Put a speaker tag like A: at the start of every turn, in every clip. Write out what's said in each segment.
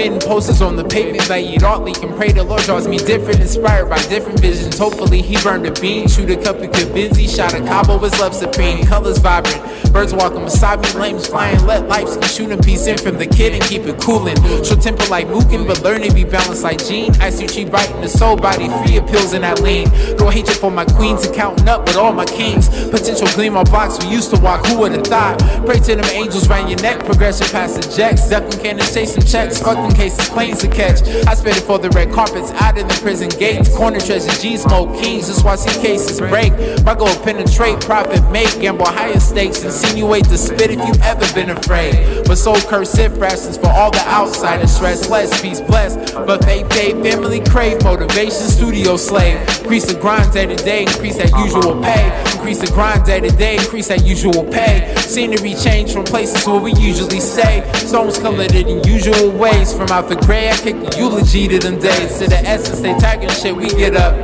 A: wind. Posters on the pavement that you art leaking. Pray the Lord draws me different, inspired by different visions. Hopefully, he burned a bean, shoot a cup of busy, shot a cabo, his love supreme. Colors vibrant, birds walking beside me, flames flying. Let life shoot a piece in from the kid and keep it coolin'. Short temper like Mookin, but learn to be balanced like Gene. I see right in the soul body, free appeals in that lean. Hatred for my queens and counting up with all my kings. Potential gleam on blocks we used to walk, who would've thought? Pray to them angels round your neck, progression past the jacks. Ducking cannons, chasing checks, fucking cases, planes to catch. I spit it for the red carpets, out in the prison gates. Corner treasure, G smoke kings, just watch these cases break. My goal penetrate, profit make, gamble higher stakes, insinuate the spit if you've ever been afraid. But so cursive rations for all the outsiders, stress less, peace blessed. But they pay, family crave, motivation, studio slave. Increase the grind day to day, increase that usual pay. Increase the grind day to day, increase that usual pay. Scenery change from places where we usually stay. Stones colored in usual ways. From out the gray, I kick the eulogy to them days. To the essence, they tagging shit, we get up.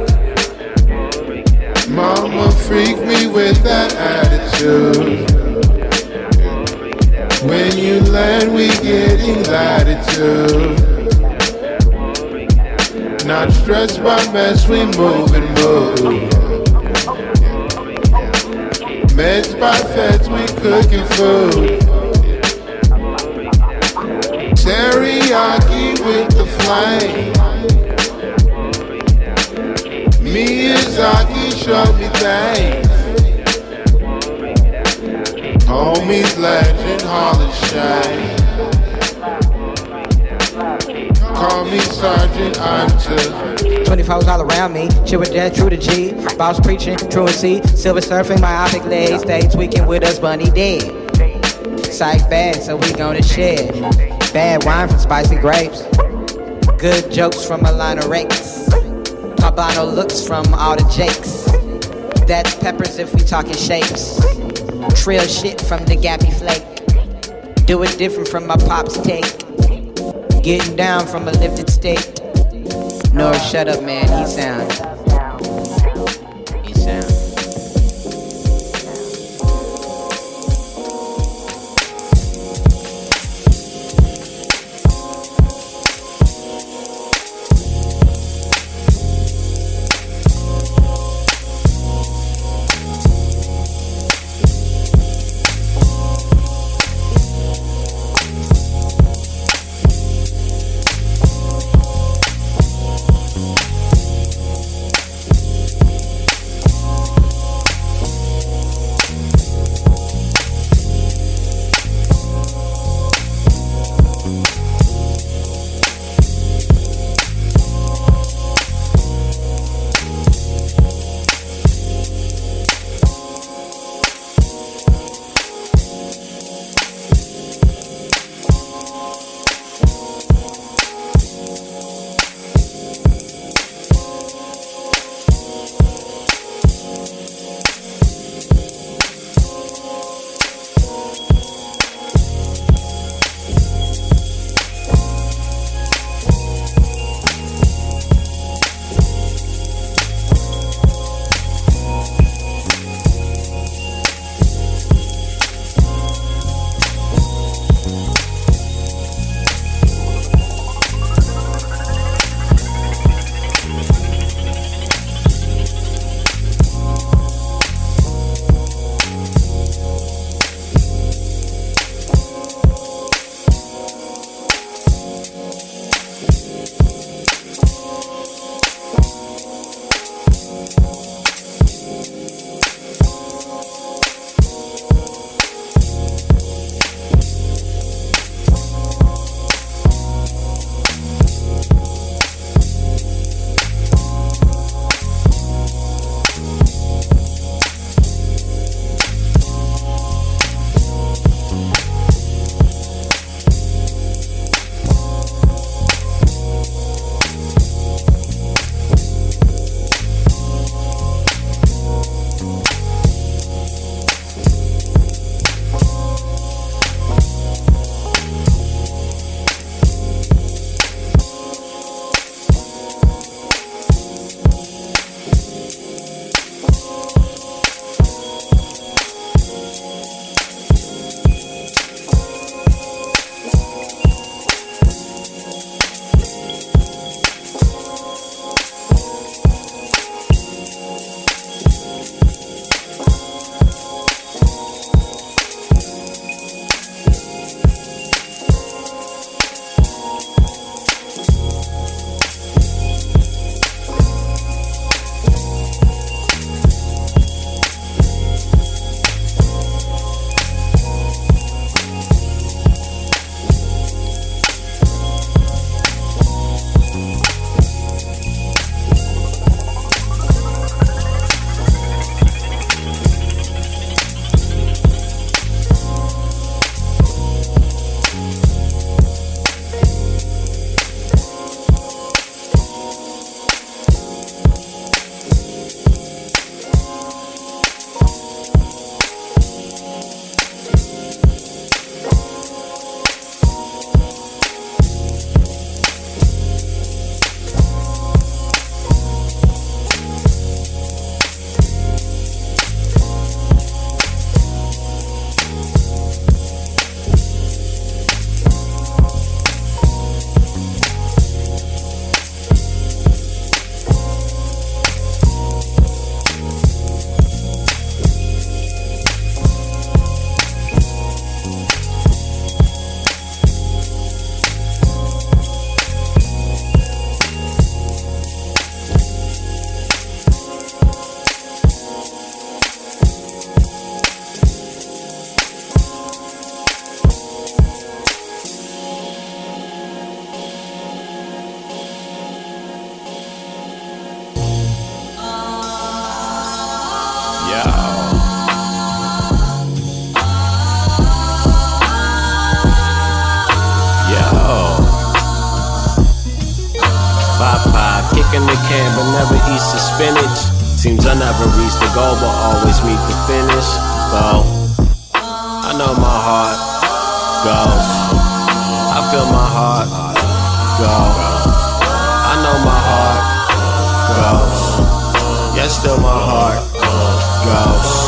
B: Mama freak me with that attitude. When you land, we getting latitude. Not stressed by mess, we move and move. Meds by feds, we cooking food. Teriyaki with the flame. Miyazaki show me things. Homies legend, Hall of Shame. Call me Sergeant Hunter.
C: 24s all around me, shit with death, true to G. Boss preaching, truancy, silver surfing, myopic legs, stay tweaking with us, bunny dead. Psych bad, so we gonna share. Bad wine from spicy grapes. Good jokes from a line of rakes. Carbano looks from all the jakes. That's peppers if we talking shapes. Trill shit from the gappy flake. Do it different from my pop's take. Getting down from a lifted state. Nor shut up, man. He sound.
D: Kicking the can but never eats the spinach. Seems I never reach the goal but always meet the finish. Though I know my heart goes. I feel my heart go. I know my heart goes. Yes, still my heart. Goes.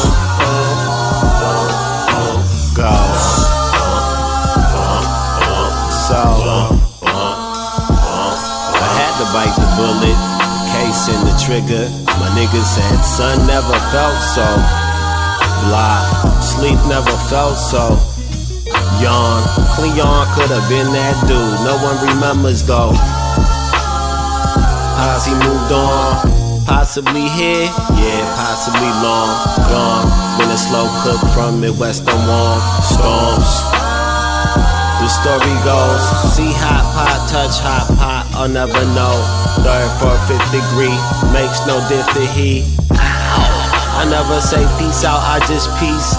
D: Bite the bullet, case in the trigger. My nigga said, son never felt so. Blah, sleep never felt so. Yawn, Cleon could have been that dude. No one remembers though. How's he moved on? Possibly here, yeah, possibly long gone. Been a slow cook from Midwestern warm storms. The story goes, see hot pot, touch hot pot, I'll never know. Third, fourth, fifth degree, makes no diff to he. I never say peace out, I just peace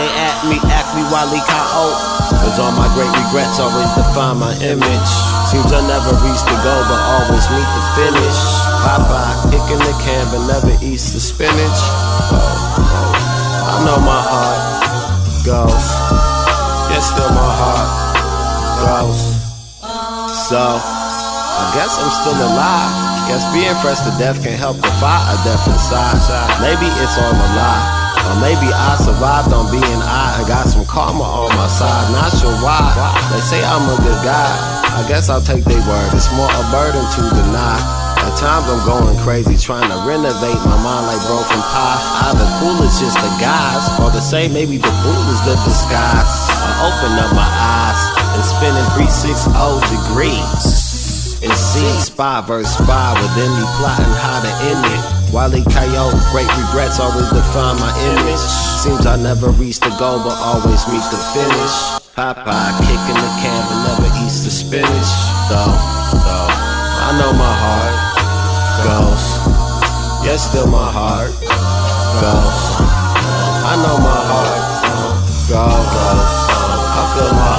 D: They at me, act me Wally K.O. Cause all my great regrets always define my image. Seems I never reach the goal, but always meet the finish. Popeye, kicking the can, but never eats the spinach. I know my heart goes yet still my heart goes. So, I guess I'm still alive. Guess being fresh to death can help defy a death inside. Maybe it's all a lie. Or maybe I survived on being I and got some karma on my side. Not sure why. They say I'm a good guy. I guess I'll take their word. It's more a burden to deny. At times I'm going crazy trying to renovate my mind like broken pie. Either cool is just the guys, or the same maybe the fool is the disguise. I open up my eyes and spinning 360 degrees. And see spy verse spy within me plotting how to end it. Wally Coyote, great regrets always define my image. Seems I never reach the goal, but always meet the finish. Popeye kicking the can, but never eats the spinach. Though, though, I know my heart goes. Yes, still my heart goes. I know my heart goes. I feel my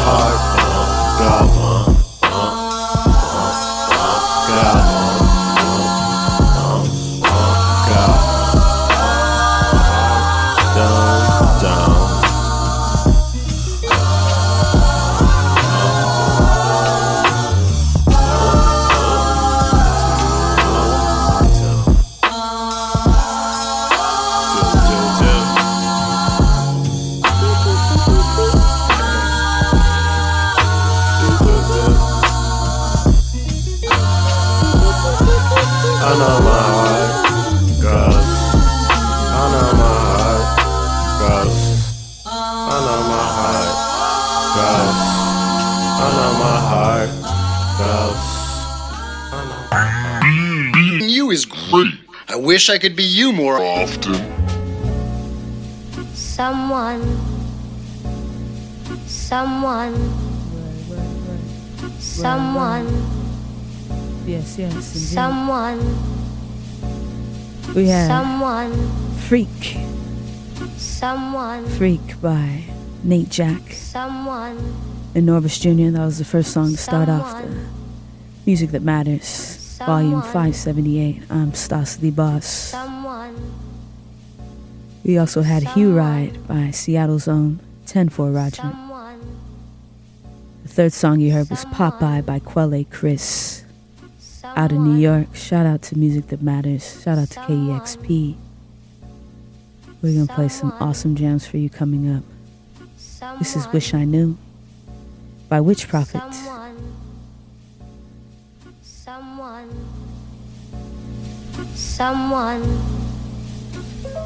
E: wish I could be you more often.
F: Someone, someone, someone.
G: Yes, yes, indeed.
F: Someone.
G: We have
F: someone.
G: Freak.
F: Someone.
G: FREQ by Nate Jack.
F: Someone.
G: And Norvis Jr. That was the first song to start someone. off the music that matters. Volume 578. I'm Stas the Boss. We also had Hue Ride by Seattle's own 10 4 Roger. The third song you heard was Popeye by Quelle Chris. Out of New York. Shout out to Music That Matters. Shout out to KEXP. We're to play some awesome jams for you coming up. This is Wish I Knew by Witch Prophet.
F: Someone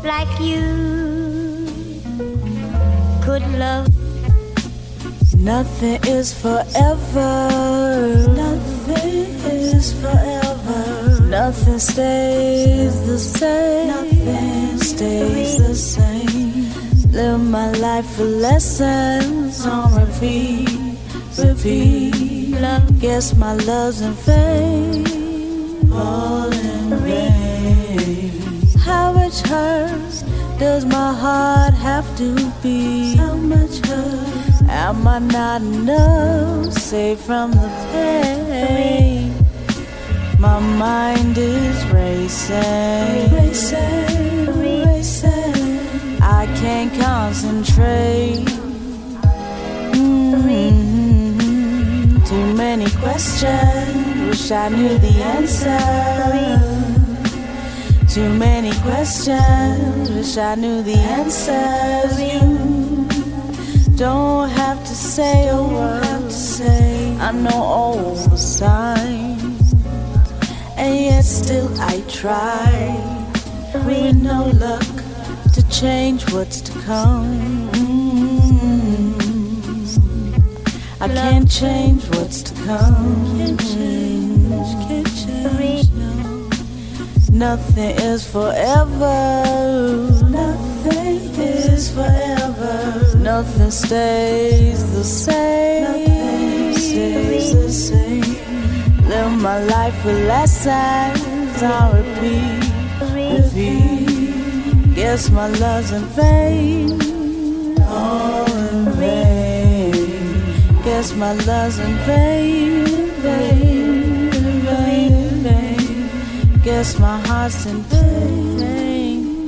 F: like you could love.
H: Nothing is forever. Nothing is forever. Nothing stays the same. Nothing stays the same. Live my life for lessons on repeat, repeat. Guess my love's in vain, all in vain. How would much hurt does my heart have to be? How much hurt am I not enough safe from the pain? My mind is racing, racing, racing. I can't concentrate. Mm-hmm. Too many questions, wish I knew the answer. Too many questions, wish I knew the answers. You don't have to say a word. Say I know all the signs, and yet still I try. With no luck to change what's to come. I can't change what's to come. Nothing is forever. Nothing is forever. Nothing stays the same. Nothing stays the same. Live my life with lessons. I repeat, repeat. Guess my love's in vain. All in vain. Guess my love's in vain. Guess my heart's in pain.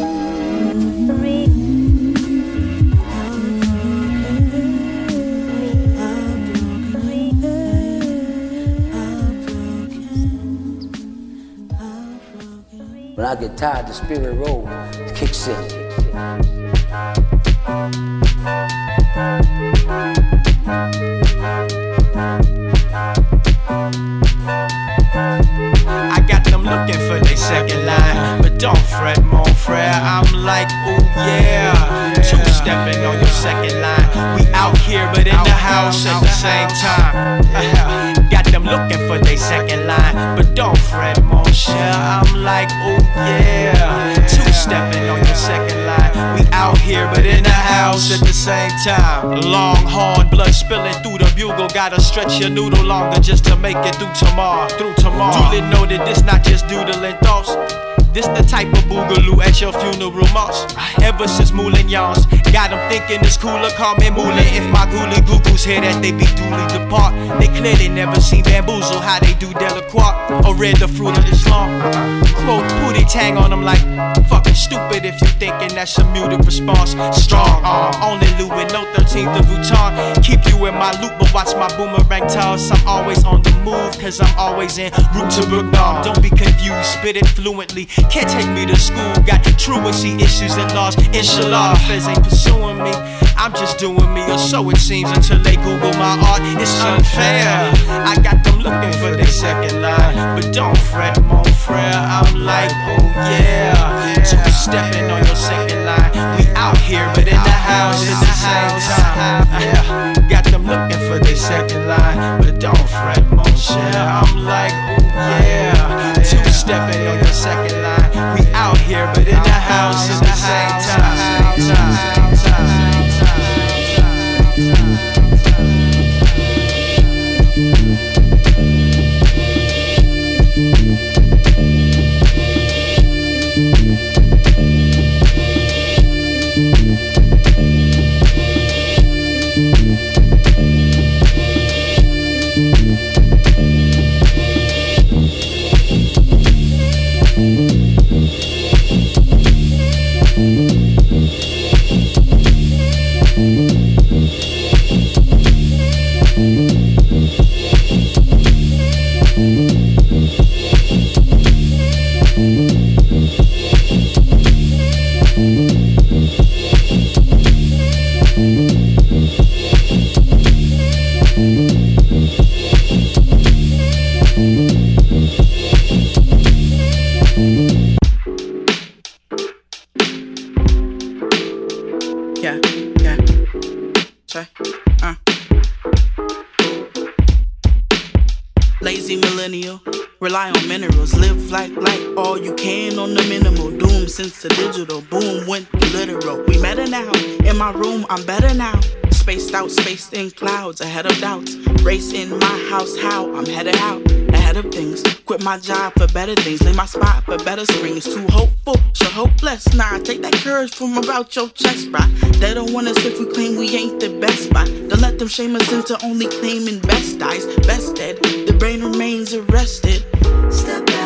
I: When I get tired, the spirit roll kicks in.
J: House at the same time. Got them looking for their second line. But don't fret, mon cher. I'm like, ooh, yeah. Two stepping on your second line. We out here, but in the house at the same time. Longhorn, blood spilling through the bugle. Gotta stretch your noodle longer just to make it through tomorrow. Through tomorrow. Duly noted, this not just doodling thoughts. This the type of boogaloo at your funeral moss. Ever since Moulin Yawns, got them thinking it's cooler. Call me Moulin if my ghoulie goo goos hear that they be duly depart. They clearly never seen bamboozle, how they do Delacroix or read the fruit of the Islam. Quote Pootie Tang on them like fucking stupid if you thinking that's a muted response. Strong arm, only Louis, no 13th of Vuitton. Keep you in my loop, but watch my boomerang toss. I'm always on the move, cause I'm always in route to Brooklyn. Don't be confused, spit it fluently. Can't take me to school, got truancy issues and laws. Inshallah, the feds ain't pursuing me. I'm just doing me, or so it seems, until they Google my art. It's unfair. I got them looking for their second line, but don't fret, mon frere. I'm like, oh yeah. Two stepping on your second line. We out here, but in the house at the same time. Yeah. Got them looking for their second line, but don't fret, mon cher. I'm like, oh yeah. Stepping on your second line. We out here, but in the house at the same
K: Yeah, in
L: clouds, ahead of doubts. Race in my house, how I'm headed out, ahead of things. Quit my job for better things, lay my spot for better springs. Too hopeful, so hopeless. Nah, take that courage from about your chest, bruh. They don't want us if we claim we ain't the best, but don't let them shame us into only claiming best dies, best dead. The brain remains arrested. Step back,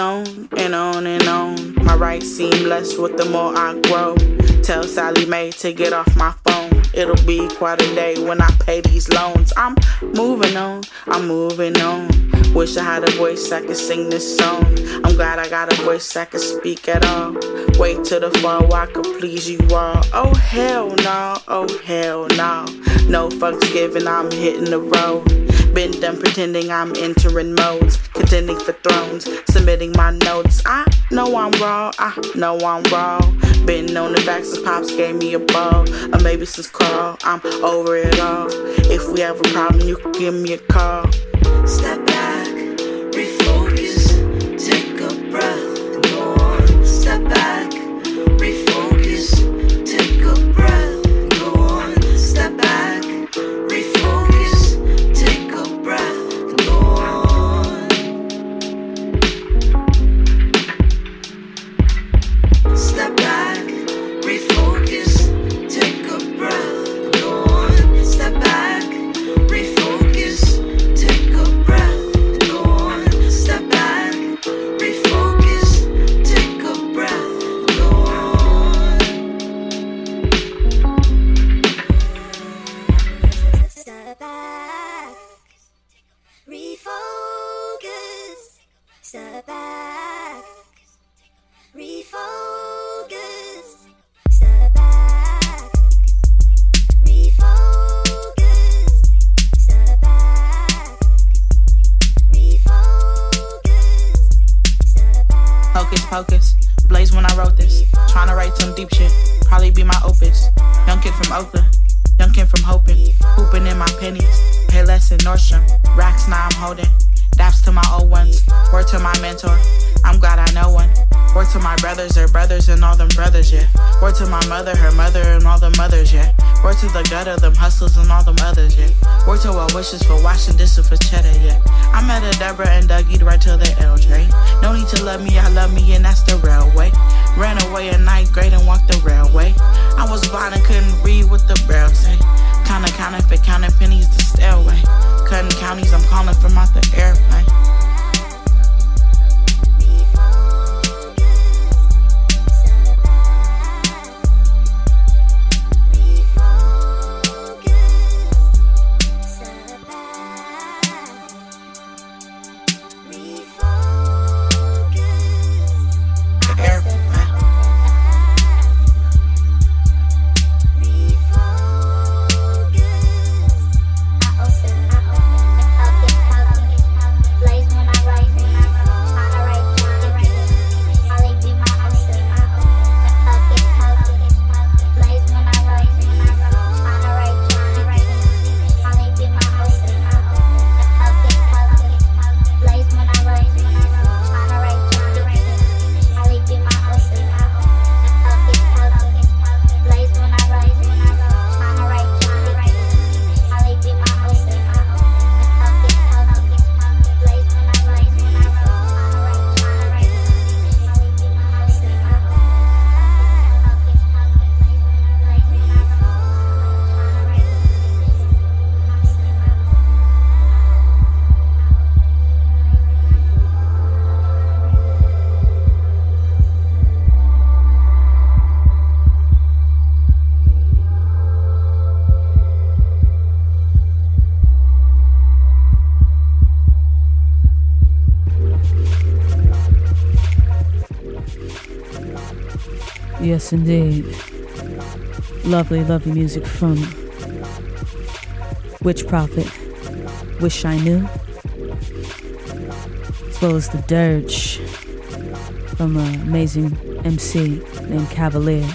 L: on and on and on. My right seem less with the more I grow. Tell Sallie Mae to get off my phone. It'll be quite a day when I pay these loans. I'm moving on, I'm moving on. Wish I had a voice that could sing this song. I'm glad I got a voice that could speak at all. Wait till the fall I could please you all. Oh hell no, oh hell no. No fucks given, I'm hitting the road. Been done pretending I'm entering modes, contending for thrones, submitting my notes. I know I'm raw, I know I'm raw. Been known the facts since pops gave me a ball, or maybe since Carl. I'm over it all. If we have a problem, you can give me a call. Step Hocus pocus, blaze when I wrote this. Trying to write some deep shit, probably be my opus. Young kid from Oakland, young kid from hoping, hooping in my pennies. Pay less in Nordstrom, racks now I'm holding. Daps to my old ones, word to my mentor. I'm glad I know one. Word to my brothers, their brothers, and all them brothers, yeah. Word to my mother, her mother, and all the mothers, yeah. Word to the gutter, them hustlers, and all them others, yeah. Word to our wishes for washing dishes for cheddar, yeah. I met a Deborah and Dougie right till the LJ. No need to love me, I love me, and that's the railway. Ran away in ninth grade and walked the railway. I was blind and couldn't read what the braille say. Kinda counting for counting pennies the stairway. Cutting counties, I'm calling from out the airplane.
G: Yes, indeed. Lovely, lovely music from Witch Prophet, Wish I Knew, as well as The Dirge, from an amazing MC named Cavalier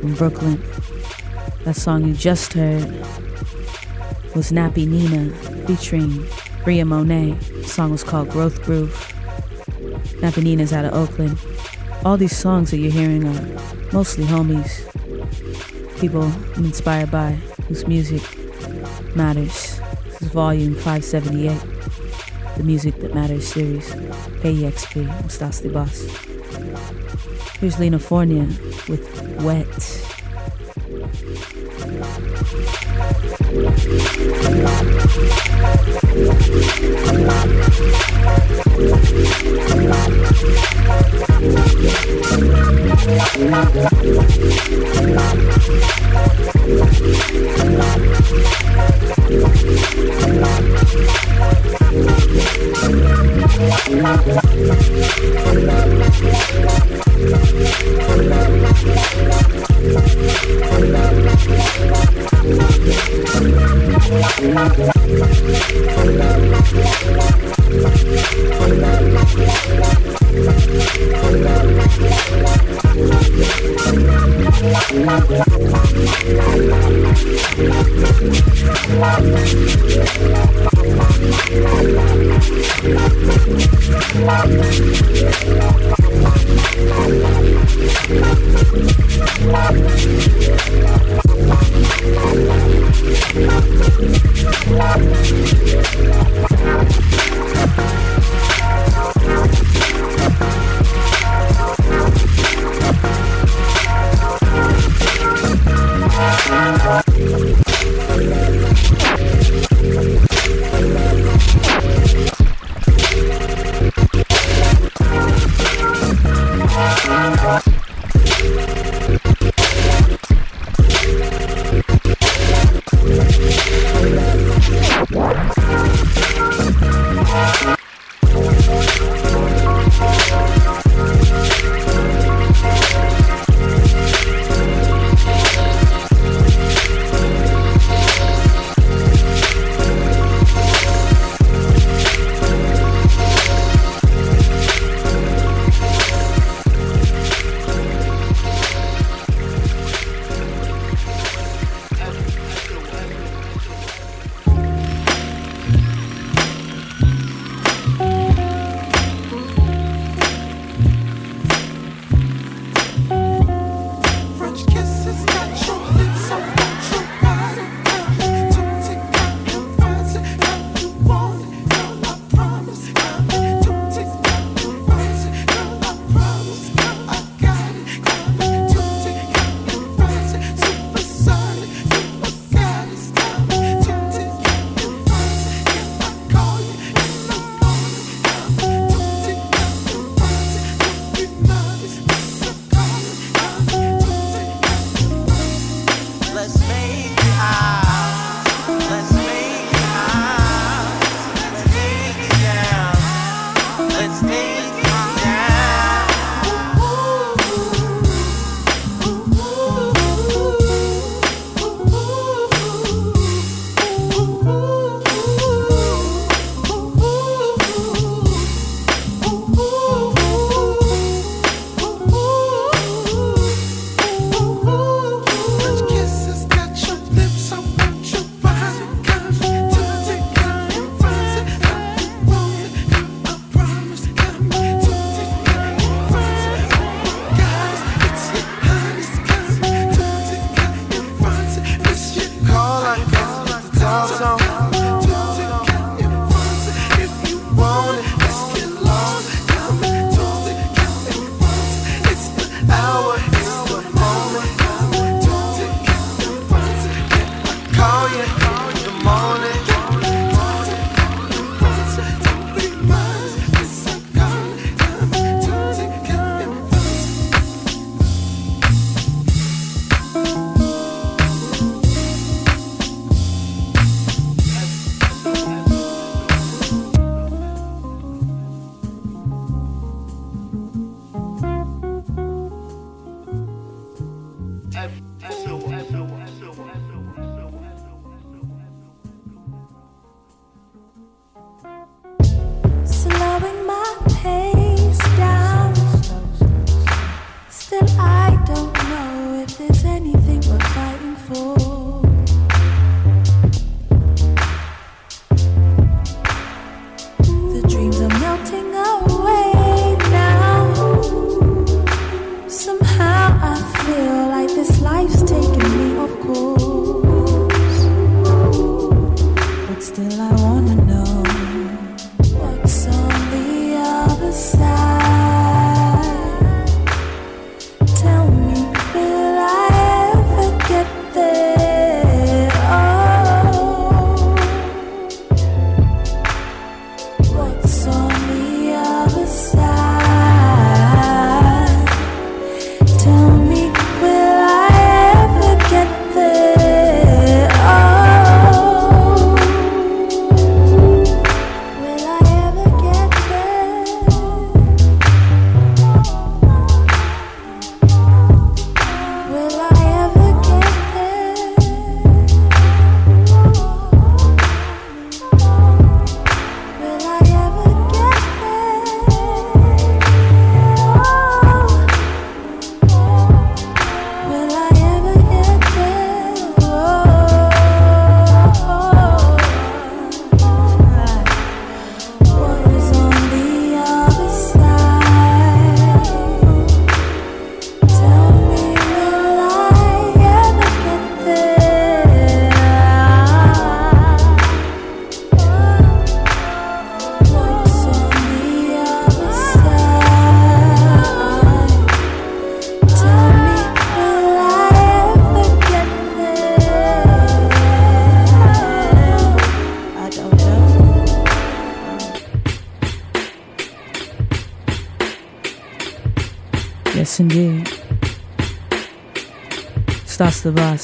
G: from Brooklyn. That song you just heard was Nappy Nina featuring Bria Monet. The song was called Growth Groove. Nappy Nina's out of Oakland. All these songs that you're hearing are mostly homies, people I'm inspired by, whose music matters. This is volume 578, the Music That Matters series. KEXP, I'm the Boss. Here's Linafornia with Wet. Thank you.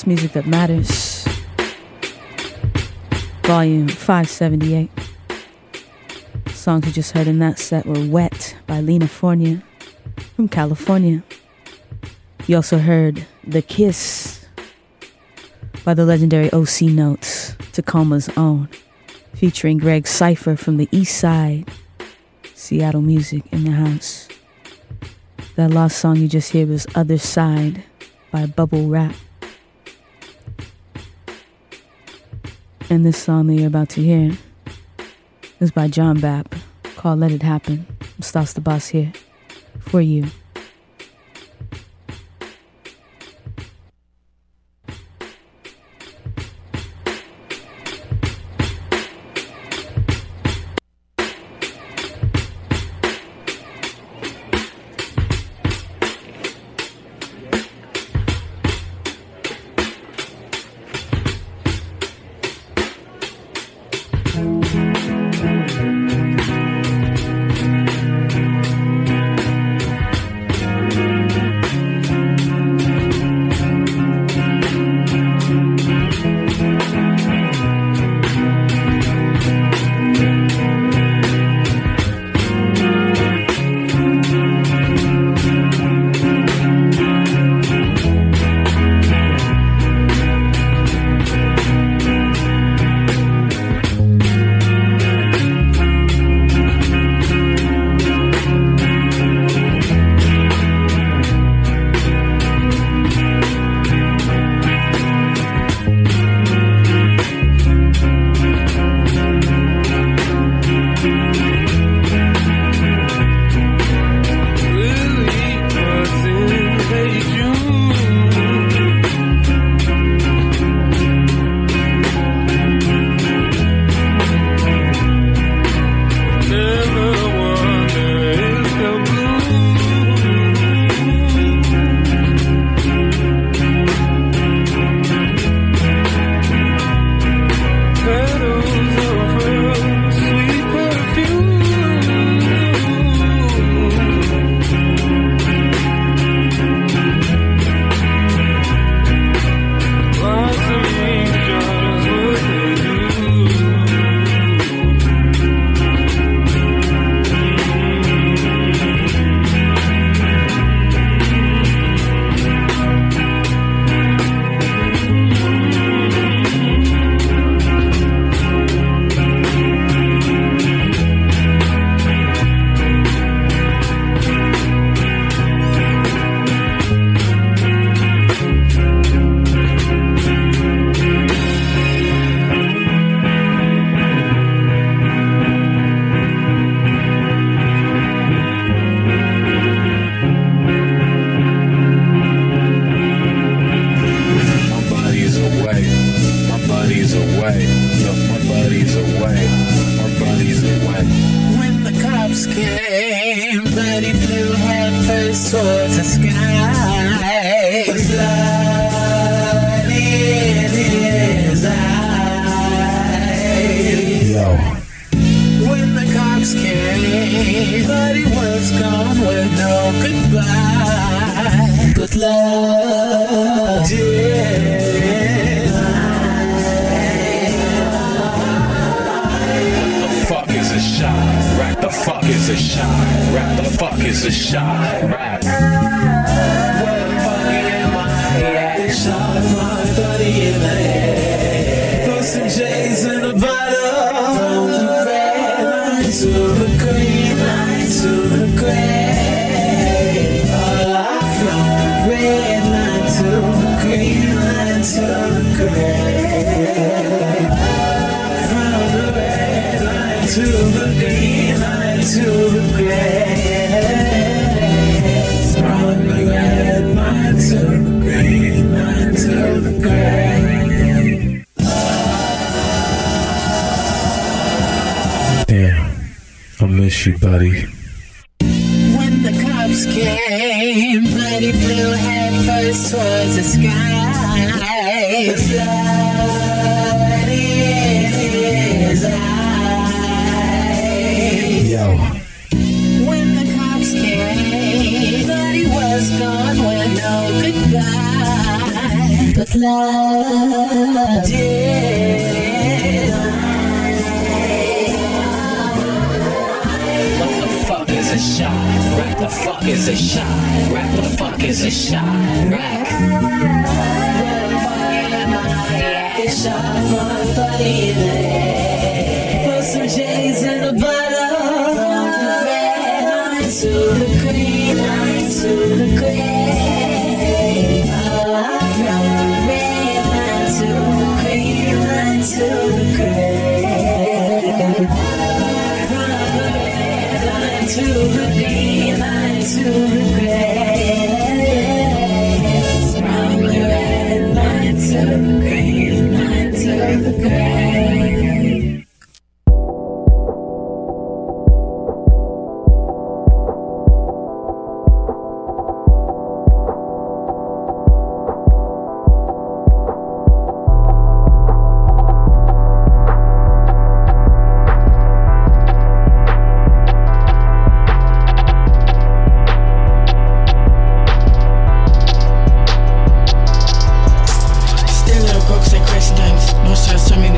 G: Music that matters. Volume 578. Songs you just heard in that set were Wet by Linafornia from California. You also heard The Kiss by the legendary OCNotes, Tacoma's Own, featuring Greg Cypher from the East Side. Seattle music in the house. That last song you just heard was Otherwise by Bubblerap. And this song that you're about to hear is by Jon Bap called Let It Happen. Stas the Boss here for you.
M: fuck is a shot? Rap the fuck is a shot? Rap. you, buddy. the fuck is a shot? Rap the fuck is a shot? Rack. Where the fuck am I at? It's shot from buddy there. Put some J's in the butter. From the red line to the green to the
K: Just turn me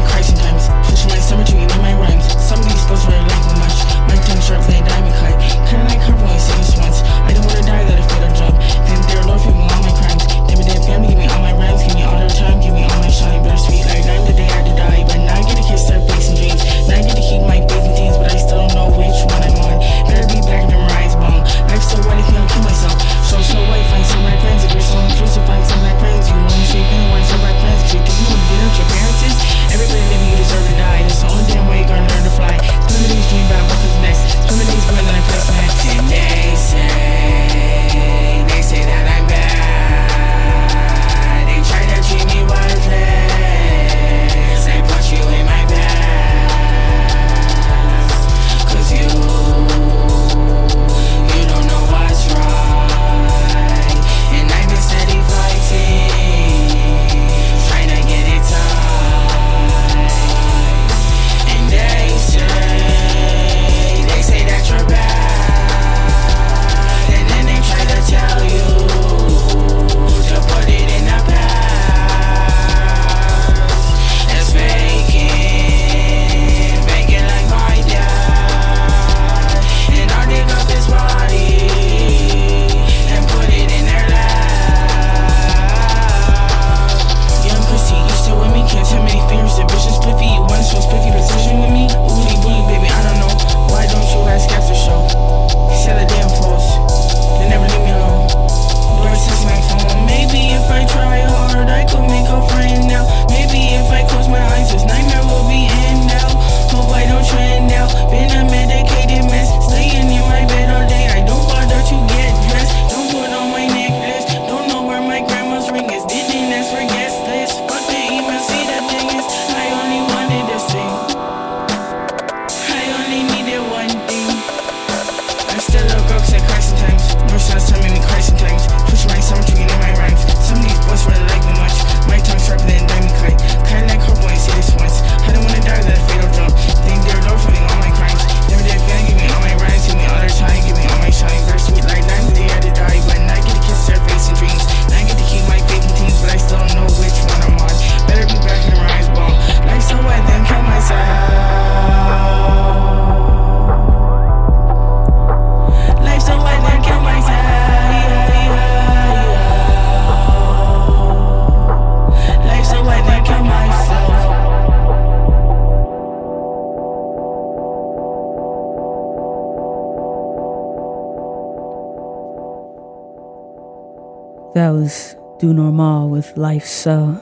K: I
G: was DoNormaal with life, so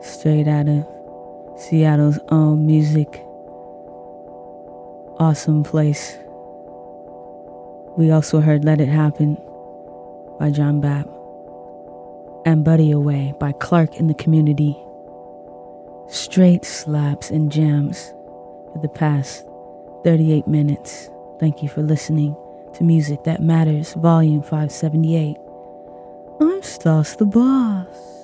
G: straight out of Seattle's own music. Awesome place. We also heard Let It Happen by Jon Bap and Buddy Away by Clark and the Community. Straight slaps and jams for the past 38 minutes. Thank you for listening to Music That Matters, Volume 578. I'm Stas the Boss.